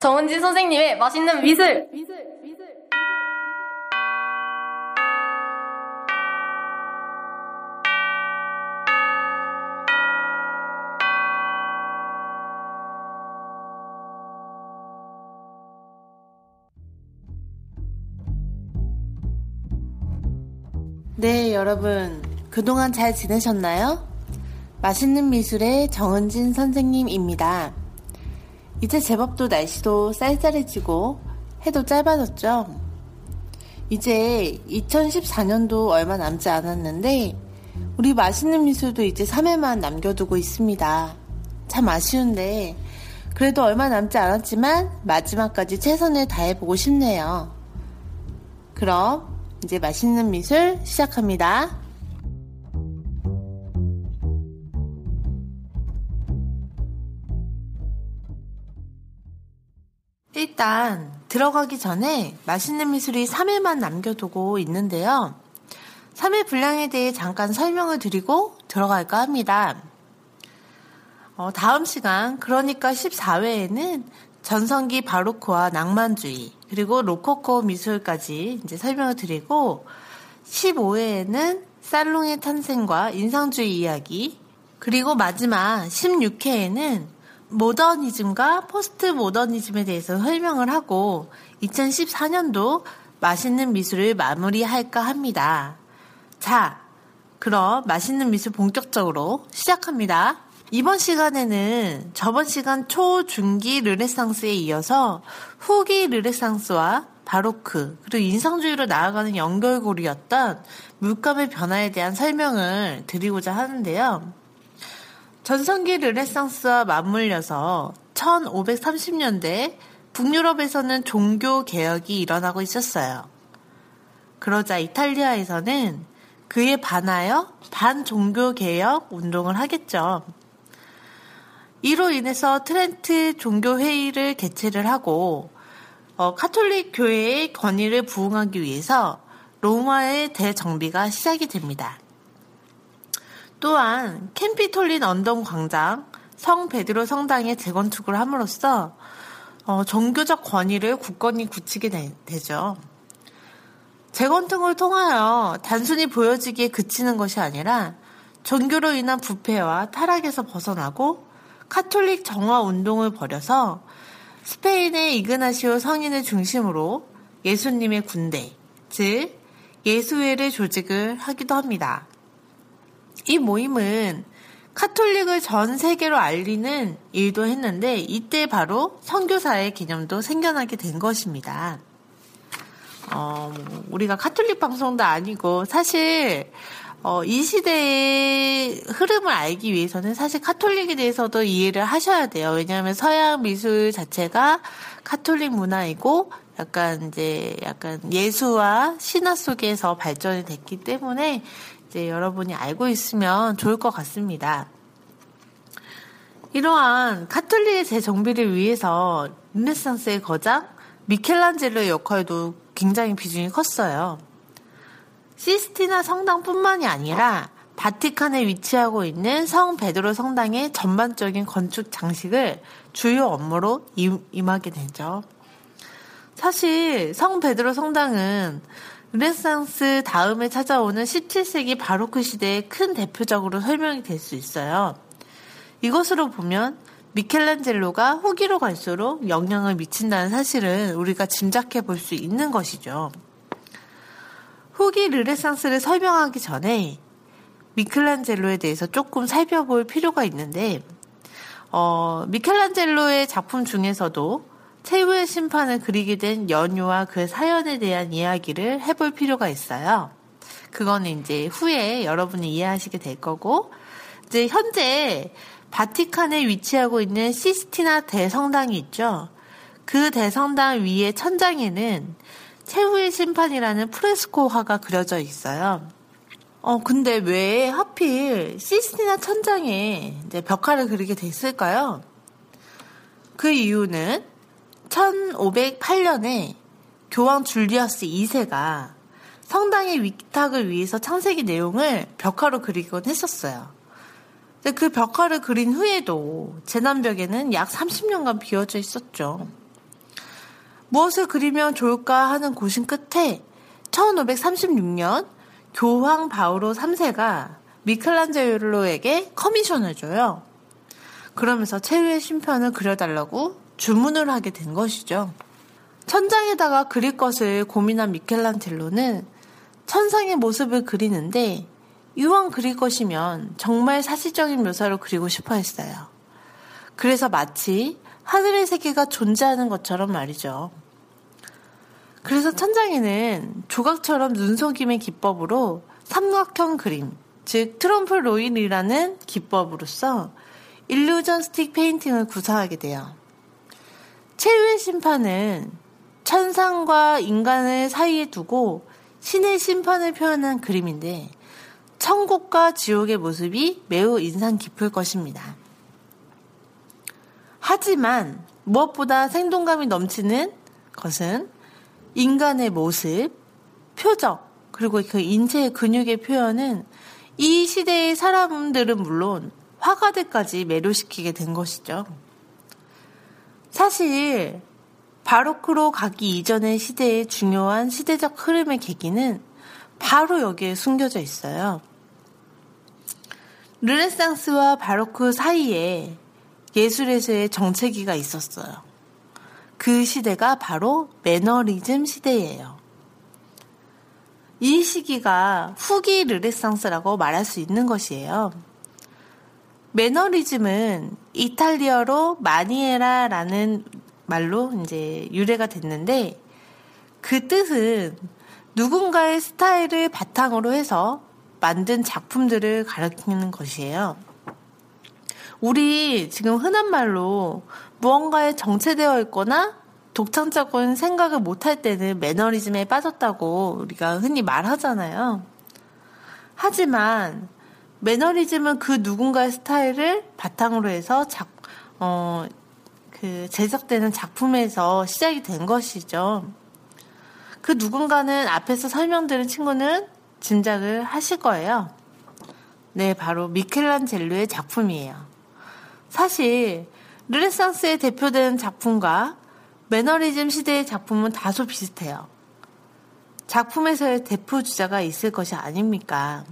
정은진 선생님의 맛있는 미술. 네, 여러분. 그동안 잘 지내셨나요? 맛있는 미술의 정은진 선생님입니다. 이제 제법도 날씨도 쌀쌀해지고 해도 짧아졌죠? 이제 2014년도 얼마 남지 않았는데 우리 맛있는 미술도 이제 3회만 남겨두고 있습니다. 참 아쉬운데 그래도 얼마 남지 않았지만 마지막까지 최선을 다해보고 싶네요. 그럼 이제 맛있는 미술 시작합니다. 일단 들어가기 전에 맛있는 미술이 3회만 남겨두고 있는데요. 3회 분량에 대해 잠깐 설명을 드리고 들어갈까 합니다. 어, 다음 시간, 그러니까 14회에는 전성기 바로크와 낭만주의, 그리고 로코코 미술까지 이제 설명을 드리고, 15회에는 살롱의 탄생과 인상주의 이야기, 그리고 마지막 16회에는 모더니즘과 포스트 모더니즘에 대해서 설명을 하고 2014년도 맛있는 미술을 마무리할까 합니다. 자, 그럼 맛있는 미술 본격적으로 시작합니다. 이번 시간에는 저번 시간 초, 중기 르네상스에 이어서 후기 르네상스와 바로크, 그리고 인상주의로 나아가는 연결고리였던 물감의 변화에 대한 설명을 드리고자 하는데요. 전성기 르네상스와 맞물려서 1530년대 북유럽에서는 종교 개혁이 일어나고 있었어요. 그러자 이탈리아에서는 그에 반하여 반종교 개혁 운동을 하겠죠. 이로 인해서 트렌트 종교회의를 개최를 하고 어, 카톨릭 교회의 권위를 부흥하기 위해서 로마의 대정비가 시작이 됩니다. 또한 캐피톨린 언덕 광장, 성 베드로 성당의 재건축을 함으로써 어, 종교적 권위를 굳건히 굳히게 되, 죠 재건축을 통하여 단순히 보여지기에 그치는 것이 아니라 종교로 인한 부패와 타락에서 벗어나고 카톨릭 정화 운동을 벌여서 스페인의 이그나시오 성인을 중심으로 예수님의 군대, 즉 예수회를 조직을 하기도 합니다. 이 모임은 카톨릭을 전 세계로 알리는 일도 했는데 이때 바로 선교사의 개념도 생겨나게 된 것입니다. 어, 뭐 우리가 카톨릭 방송도 아니고 사실 어, 이 시대의 흐름을 알기 위해서는 사실 카톨릭에 대해서도 이해를 하셔야 돼요. 왜냐하면 서양 미술 자체가 카톨릭 문화이고 약간 이제 약간 예수와 신화 속에서 발전이 됐기 때문에 이제 여러분이 알고 있으면 좋을 것 같습니다. 이러한 카톨릭의 재정비를 위해서 르네상스의 거장 미켈란젤로의 역할도 굉장히 비중이 컸어요. 시스티나 성당뿐만이 아니라 바티칸에 위치하고 있는 성 베드로 성당의 전반적인 건축 장식을 주요 업무로 임하게 되죠. 사실 성 베드로 성당은 르네상스 다음에 찾아오는 17세기 바로크 시대의 큰 대표적으로 설명이 될 수 있어요. 이것으로 보면 미켈란젤로가 후기로 갈수록 영향을 미친다는 사실은 우리가 짐작해 볼 수 있는 것이죠. 후기 르네상스를 설명하기 전에 미켈란젤로에 대해서 조금 살펴볼 필요가 있는데, 어, 미켈란젤로의 작품 중에서도 최후의 심판을 그리게 된 연유와 그 사연에 대한 이야기를 해볼 필요가 있어요. 그거는 이제 후에 여러분이 이해하시게 될 거고, 이제 현재 바티칸에 위치하고 있는 시스티나 대성당이 있죠. 그 대성당 위에 천장에는 최후의 심판이라는 프레스코화가 그려져 있어요. 어, 근데 왜 하필 시스티나 천장에 이제 벽화를 그리게 됐을까요? 그 이유는 1508년에 교황 줄리어스 2세가 성당의 위탁을 위해서 창세기 내용을 벽화로 그리곤 했었어요. 근데 그 벽화를 그린 후에도 재난벽에는 약 30년간 비어져 있었죠. 무엇을 그리면 좋을까 하는 고심 끝에 1536년 교황 바오로 3세가 미켈란젤로에게 커미션을 줘요. 그러면서 최후의 심판을 그려달라고 주문을 하게 된 것이죠. 천장에다가 그릴 것을 고민한 미켈란젤로는 천상의 모습을 그리는데 이왕 그릴 것이면 정말 사실적인 묘사로 그리고 싶어 했어요. 그래서 마치 하늘의 세계가 존재하는 것처럼 말이죠. 그래서 천장에는 조각처럼 눈속임의 기법으로 삼각형 그림, 즉 trompe l'oeil이라는 기법으로서 illusionistic painting을 구사하게 돼요. 최후의 심판은 천상과 인간을 사이에 두고 신의 심판을 표현한 그림인데 천국과 지옥의 모습이 매우 인상 깊을 것입니다. 하지만 무엇보다 생동감이 넘치는 것은 인간의 모습, 표정, 그리고 그 인체의 근육의 표현은 이 시대의 사람들은 물론 화가들까지 매료시키게 된 것이죠. 사실 바로크로 가기 이전의 시대의 중요한 시대적 흐름의 계기는 바로 여기에 숨겨져 있어요. 르네상스와 바로크 사이에 예술에서의 정체기가 있었어요. 그 시대가 바로 매너리즘 시대예요. 이 시기가 후기 르네상스라고 말할 수 있는 것이에요. 매너리즘은 이탈리아로 마니에라라는 말로 이제 유래가 됐는데 그 뜻은 누군가의 스타일을 바탕으로 해서 만든 작품들을 가리키는 것이에요. 우리 지금 흔한 말로 무언가에 정체되어 있거나 독창적인 생각을 못할 때는 매너리즘에 빠졌다고 우리가 흔히 말하잖아요. 하지만 매너리즘은 그 누군가의 스타일을 바탕으로 해서 작, 어, 그 제작되는 작품에서 시작이 된 것이죠. 그 누군가는 앞에서 설명드린 친구는 짐작을 하실 거예요. 네, 바로 미켈란젤로의 작품이에요. 사실 르네상스의 대표되는 작품과 매너리즘 시대의 작품은 다소 비슷해요. 작품에서의 대표 주자가 있을 것이 아닙니까?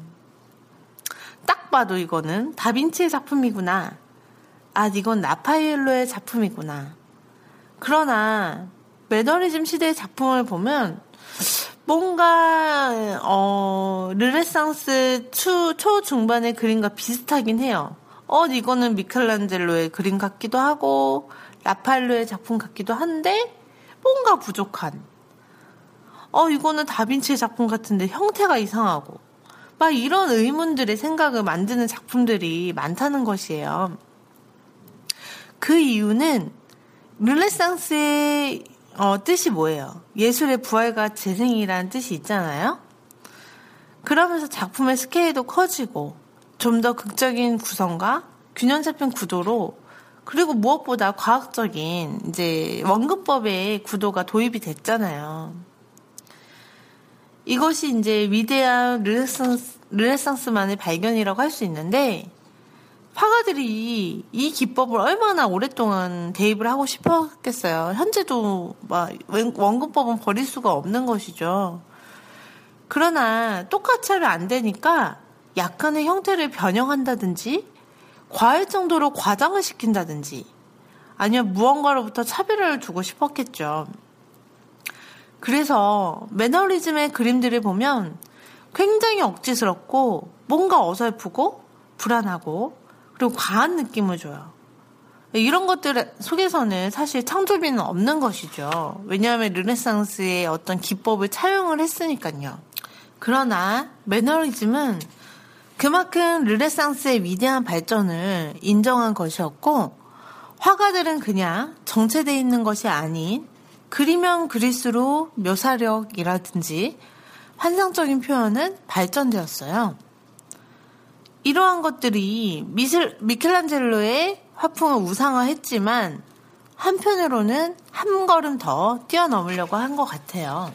딱 봐도 이거는 다빈치의 작품이구나. 아, 이건 라파엘로의 작품이구나. 그러나 매너리즘 시대의 작품을 보면 뭔가 어 르네상스 초, 초중반의 그림과 비슷하긴 해요. 어 이거는 미켈란젤로의 그림 같기도 하고 라파엘로의 작품 같기도 한데 뭔가 부족한. 어 이거는 다빈치의 작품 같은데 형태가 이상하고 막 이런 의문들의 생각을 만드는 작품들이 많다는 것이에요. 그 이유는 르네상스의 어, 뜻이 뭐예요? 예술의 부활과 재생이라는 뜻이 있잖아요? 그러면서 작품의 스케일도 커지고 좀 더 극적인 구성과 균형 잡힌 구도로 그리고 무엇보다 과학적인 이제 원근법의 구도가 도입이 됐잖아요. 이것이 이제 위대한 르네상스, 르네상스만의 발견이라고 할 수 있는데 화가들이 이 기법을 얼마나 오랫동안 대입을 하고 싶었겠어요. 현재도 막 원근법은 버릴 수가 없는 것이죠. 그러나 똑같이 하면 안 되니까 약간의 형태를 변형한다든지 과할 정도로 과장을 시킨다든지 아니면 무언가로부터 차별을 두고 싶었겠죠. 그래서 매너리즘의 그림들을 보면 굉장히 억지스럽고 뭔가 어설프고 불안하고 그리고 과한 느낌을 줘요. 이런 것들 속에서는 사실 창조비는 없는 것이죠. 왜냐하면 르네상스의 어떤 기법을 차용을 했으니까요. 그러나 매너리즘은 그만큼 르네상스의 위대한 발전을 인정한 것이었고 화가들은 그냥 정체되어 있는 것이 아닌 그리면 그릴수록 묘사력이라든지 환상적인 표현은 발전되었어요. 이러한 것들이 미슬, 미켈란젤로의 화풍을 우상화했지만 한편으로는 한 걸음 더 뛰어넘으려고 한 것 같아요.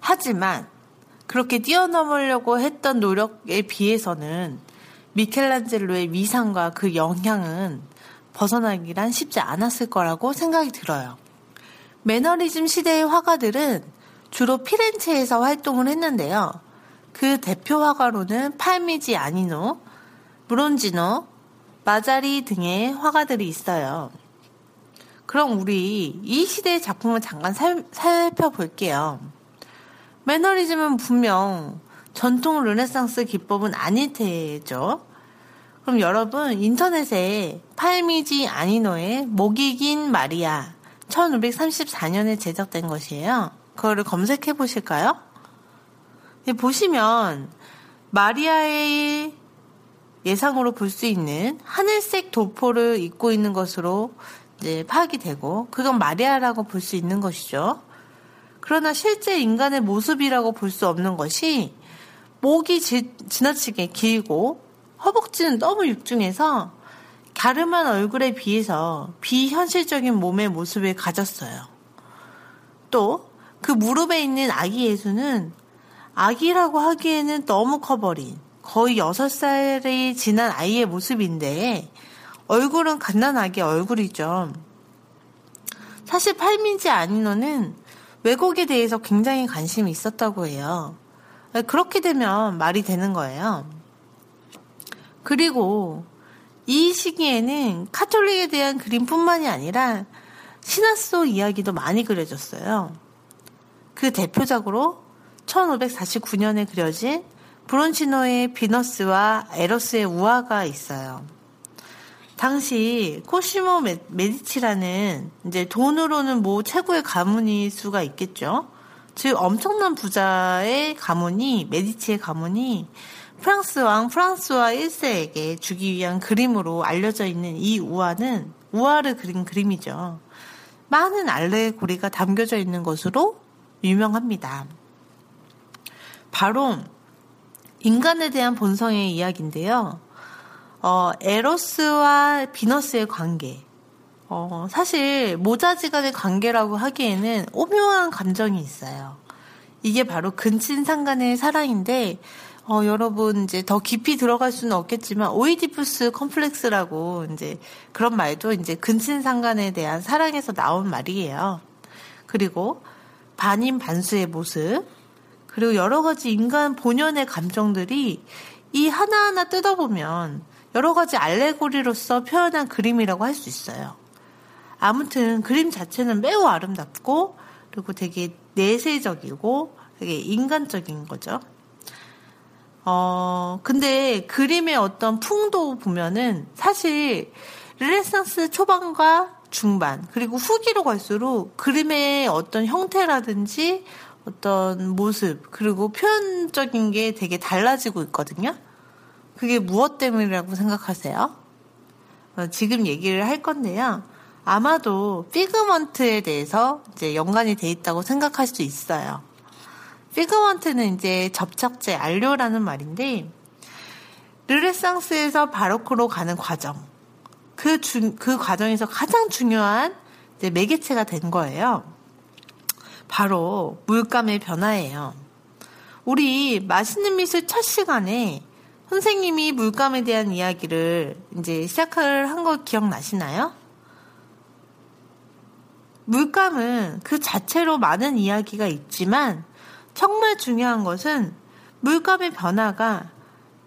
하지만 그렇게 뛰어넘으려고 했던 노력에 비해서는 미켈란젤로의 위상과 그 영향은 벗어나기란 쉽지 않았을 거라고 생각이 들어요. 매너리즘 시대의 화가들은 주로 피렌체에서 활동을 했는데요. 그 대표 화가로는 팔미지 아니노, 브론지노, 마자리 등의 화가들이 있어요. 그럼 우리 이 시대의 작품을 잠깐 살, 살펴볼게요. 매너리즘은 분명 전통 르네상스 기법은 아닐 테죠. 그럼 여러분 인터넷에 팔미지 아니노의 목이 긴 마리아 1534년에 제작된 것이에요. 그거를 검색해 보실까요? 네, 보시면 마리아의 예상으로 볼 수 있는 하늘색 도포를 입고 있는 것으로 이제 파악이 되고 그건 마리아라고 볼 수 있는 것이죠. 그러나 실제 인간의 모습이라고 볼 수 없는 것이 목이 지, 지나치게 길고 허벅지는 너무 육중해서 갸름한 얼굴에 비해서 비현실적인 몸의 모습을 가졌어요. 또 그 무릎에 있는 아기 예수는 아기라고 하기에는 너무 커버린 거의 6살이 지난 아이의 모습인데 얼굴은 갓난아기 얼굴이죠. 사실 팔민지 아니노는 왜곡에 대해서 굉장히 관심이 있었다고 해요. 그렇게 되면 말이 되는 거예요. 그리고 이 시기에는 카톨릭에 대한 그림뿐만이 아니라 신화 속 이야기도 많이 그려졌어요. 그 대표적으로 1549년에 그려진 브론치노의 비너스와 에러스의 우화가 있어요. 당시 코시모 메디치라는 이제 돈으로는 뭐 최고의 가문일 수가 있겠죠. 즉 엄청난 부자의 가문이 메디치의 가문이 프랑스 왕 프랑스와 1세에게 주기 위한 그림으로 알려져 있는 이 우화는 우화를 그린 그림이죠. 많은 알레고리가 담겨져 있는 것으로 유명합니다. 바로 인간에 대한 본성의 이야기인데요. 어, 에로스와 비너스의 관계. 어, 사실 모자지간의 관계라고 하기에는 오묘한 감정이 있어요. 이게 바로 근친상간의 사랑인데 어, 여러분 이제 더 깊이 들어갈 수는 없겠지만 오이디푸스 컴플렉스라고 이제 그런 말도 이제 근친상간에 대한 사랑에서 나온 말이에요. 그리고 반인 반수의 모습 그리고 여러 가지 인간 본연의 감정들이 이 하나하나 뜯어보면 여러 가지 알레고리로서 표현한 그림이라고 할 수 있어요. 아무튼 그림 자체는 매우 아름답고 그리고 되게 내세적이고 되게 인간적인 거죠. 어, 근데 그림의 어떤 풍도 보면은 사실 르네상스 초반과 중반, 그리고 후기로 갈수록 그림의 어떤 형태라든지 어떤 모습, 그리고 표현적인 게 되게 달라지고 있거든요. 그게 무엇 때문이라고 생각하세요? 어, 지금 얘기를 할 건데요. 아마도 pigment에 대해서 이제 연관이 돼 있다고 생각할 수 있어요. pigment는 이제 접착제, 안료라는 말인데, 르네상스에서 바로크로 가는 과정. 그 주, 그 과정에서 가장 중요한 매개체가 된 거예요. 바로 물감의 변화예요. 우리 맛있는 미술 첫 시간에 선생님이 물감에 대한 이야기를 이제 시작을 한 거 기억나시나요? 물감은 그 자체로 많은 이야기가 있지만 정말 중요한 것은 물감의 변화가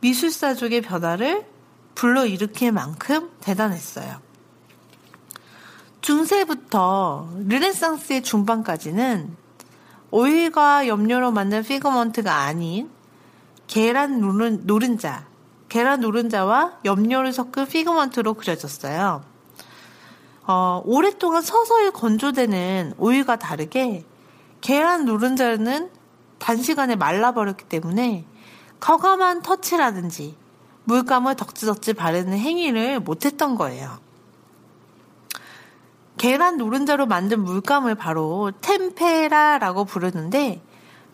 미술 사조의 변화를 불러일으킬 만큼 대단했어요. 중세부터 르네상스의 중반까지는 오일과 염료로 만든 pigment가 아닌 계란 노른, 노른자, 계란 노른자와 염료를 섞은 pigment로 그려졌어요. 어, 오랫동안 서서히 건조되는 오일과 다르게 계란 노른자는 단시간에 말라버렸기 때문에 과감한 터치라든지 물감을 덕지덕지 바르는 행위를 못했던 거예요. 계란 노른자로 만든 물감을 바로 템페라라고 부르는데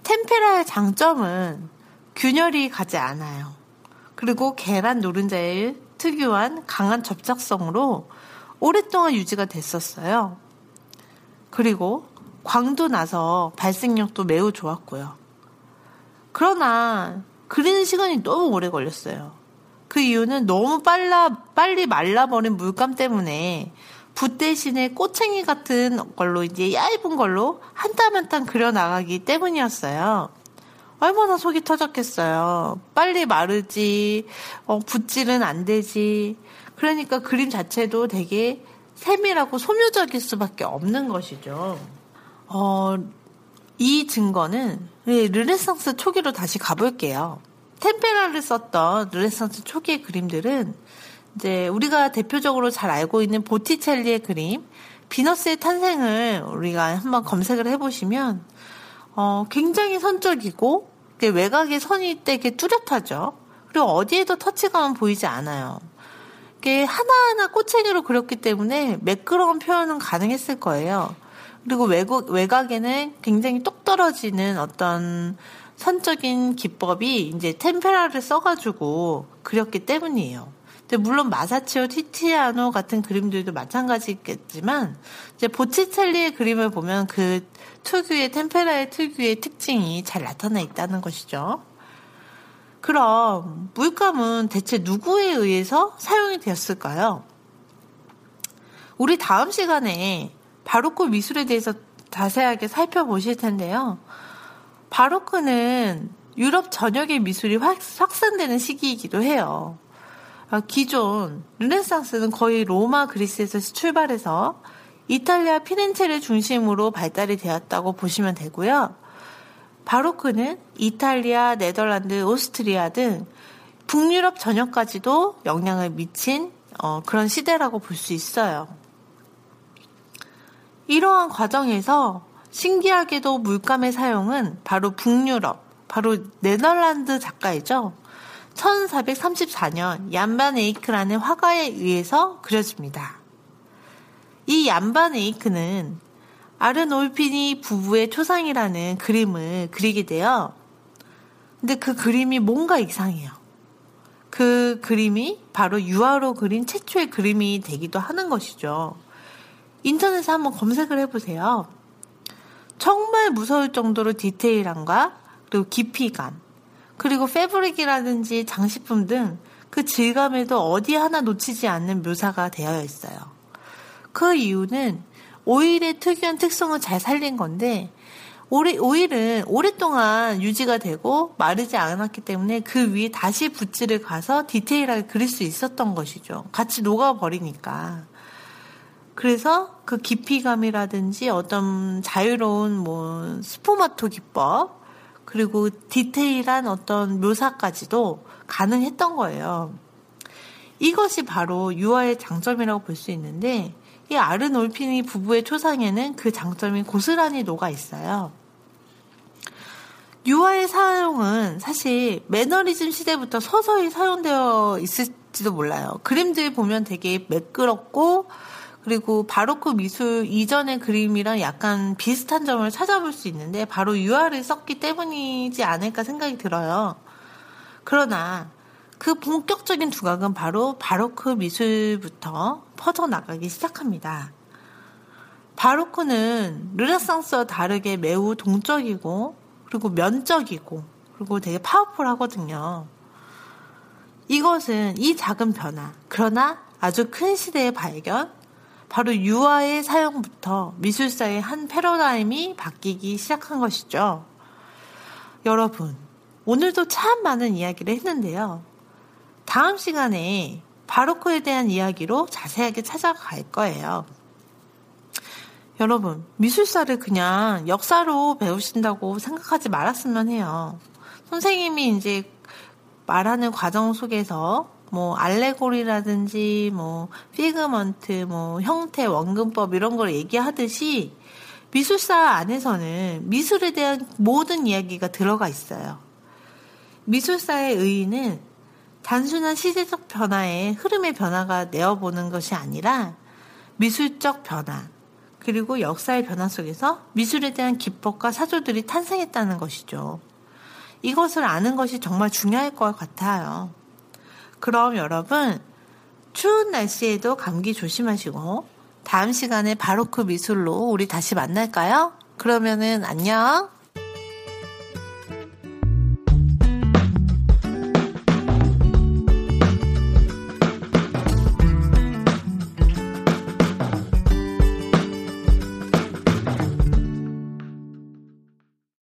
템페라의 장점은 균열이 가지 않아요. 그리고 계란 노른자의 특유한 강한 접착성으로 오랫동안 유지가 됐었어요. 그리고 광도 나서 발색력도 매우 좋았고요. 그러나 그리는 시간이 너무 오래 걸렸어요. 그 이유는 너무 빨라, 빨리 말라버린 물감 때문에 붓 대신에 꼬챙이 같은 걸로 이제 얇은 걸로 한 땀 한 땀 그려 나가기 때문이었어요. 얼마나 속이 터졌겠어요. 빨리 마르지, 어, 붓질은 안 되지. 그러니까 그림 자체도 되게 세밀하고 소묘적일 수밖에 없는 것이죠. 어, 이 증거는 르네상스 초기로 다시 가볼게요. 템페라를 썼던 르네상스 초기의 그림들은 이제 우리가 대표적으로 잘 알고 있는 보티첼리의 그림, 비너스의 탄생을 우리가 한번 검색을 해보시면 어, 굉장히 선적이고 외곽의 선이 되게 뚜렷하죠. 그리고 어디에도 터치감은 보이지 않아요. 이게 하나하나 꼬챙이로 그렸기 때문에 매끄러운 표현은 가능했을 거예요. 그리고 외국, 외곽에는 굉장히 똑 떨어지는 어떤 선적인 기법이 이제 템페라를 써가지고 그렸기 때문이에요. 물론 마사치오 티티아노 같은 그림들도 마찬가지겠지만 이제 보치첼리의 그림을 보면 그 특유의 템페라의 특유의 특징이 잘 나타나 있다는 것이죠. 그럼 물감은 대체 누구에 의해서 사용이 되었을까요? 우리 다음 시간에 바로크 미술에 대해서 자세하게 살펴보실 텐데요. 바로크는 유럽 전역의 미술이 확산되는 시기이기도 해요. 아, 기존 르네상스는 거의 로마 그리스에서 출발해서 이탈리아 피렌체를 중심으로 발달이 되었다고 보시면 되고요. 바로크는 이탈리아, 네덜란드, 오스트리아 등 북유럽 전역까지도 영향을 미친 어, 그런 시대라고 볼 수 있어요. 이러한 과정에서 신기하게도 물감의 사용은 바로 북유럽, 바로 네덜란드 작가이죠. 1434년 얀반 에이크라는 화가에 의해서 그려집니다. 이 얀반 에이크는 아르놀피니 부부의 초상이라는 그림을 그리게 돼요. 근데 그 그림이 뭔가 이상해요. 그 그림이 바로 유화로 그린 최초의 그림이 되기도 하는 것이죠. 인터넷에 한번 검색을 해보세요. 정말 무서울 정도로 디테일함과 그리고 깊이감, 그리고 패브릭이라든지 장식품 등 그 질감에도 어디 하나 놓치지 않는 묘사가 되어 있어요. 그 이유는 오일의 특유한 특성을 잘 살린 건데 오일은 오랫동안 유지가 되고 마르지 않았기 때문에 그 위에 다시 붓질을 가서 디테일하게 그릴 수 있었던 것이죠. 같이 녹아버리니까. 그래서 그 깊이감이라든지 어떤 자유로운 뭐 스포마토 기법 그리고 디테일한 어떤 묘사까지도 가능했던 거예요. 이것이 바로 유아의 장점이라고 볼 수 있는데 이 아르놀피니 부부의 초상에는 그 장점이 고스란히 녹아 있어요. 유아의 사용은 사실 매너리즘 시대부터 서서히 사용되어 있을지도 몰라요. 그림들 보면 되게 매끄럽고 그리고 바로크 미술 이전의 그림이랑 약간 비슷한 점을 찾아볼 수 있는데 바로 유화를 썼기 때문이지 않을까 생각이 들어요. 그러나 그 본격적인 두각은 바로 바로크 미술부터 퍼져나가기 시작합니다. 바로크는 르네상스와 다르게 매우 동적이고 그리고 면적이고 그리고 되게 파워풀하거든요. 이것은 이 작은 변화, 그러나 아주 큰 시대의 발견, 바로 유화의 사용부터 미술사의 한 패러다임이 바뀌기 시작한 것이죠. 여러분, 오늘도 참 많은 이야기를 했는데요. 다음 시간에 바로크에 대한 이야기로 자세하게 찾아갈 거예요. 여러분, 미술사를 그냥 역사로 배우신다고 생각하지 말았으면 해요. 선생님이 이제 말하는 과정 속에서 뭐 알레고리라든지 뭐 피그먼트 뭐 형태 원근법 이런 걸 얘기하듯이 미술사 안에서는 미술에 대한 모든 이야기가 들어가 있어요. 미술사의 의의는 단순한 시대적 변화에 흐름의 변화가 내어보는 것이 아니라 미술적 변화, 그리고 역사의 변화 속에서 미술에 대한 기법과 사조들이 탄생했다는 것이죠. 이것을 아는 것이 정말 중요할 것 같아요. 그럼 여러분, 추운 날씨에도 감기 조심하시고, 다음 시간에 바로 크 미술로 우리 다시 만날까요? 그러면은 안녕!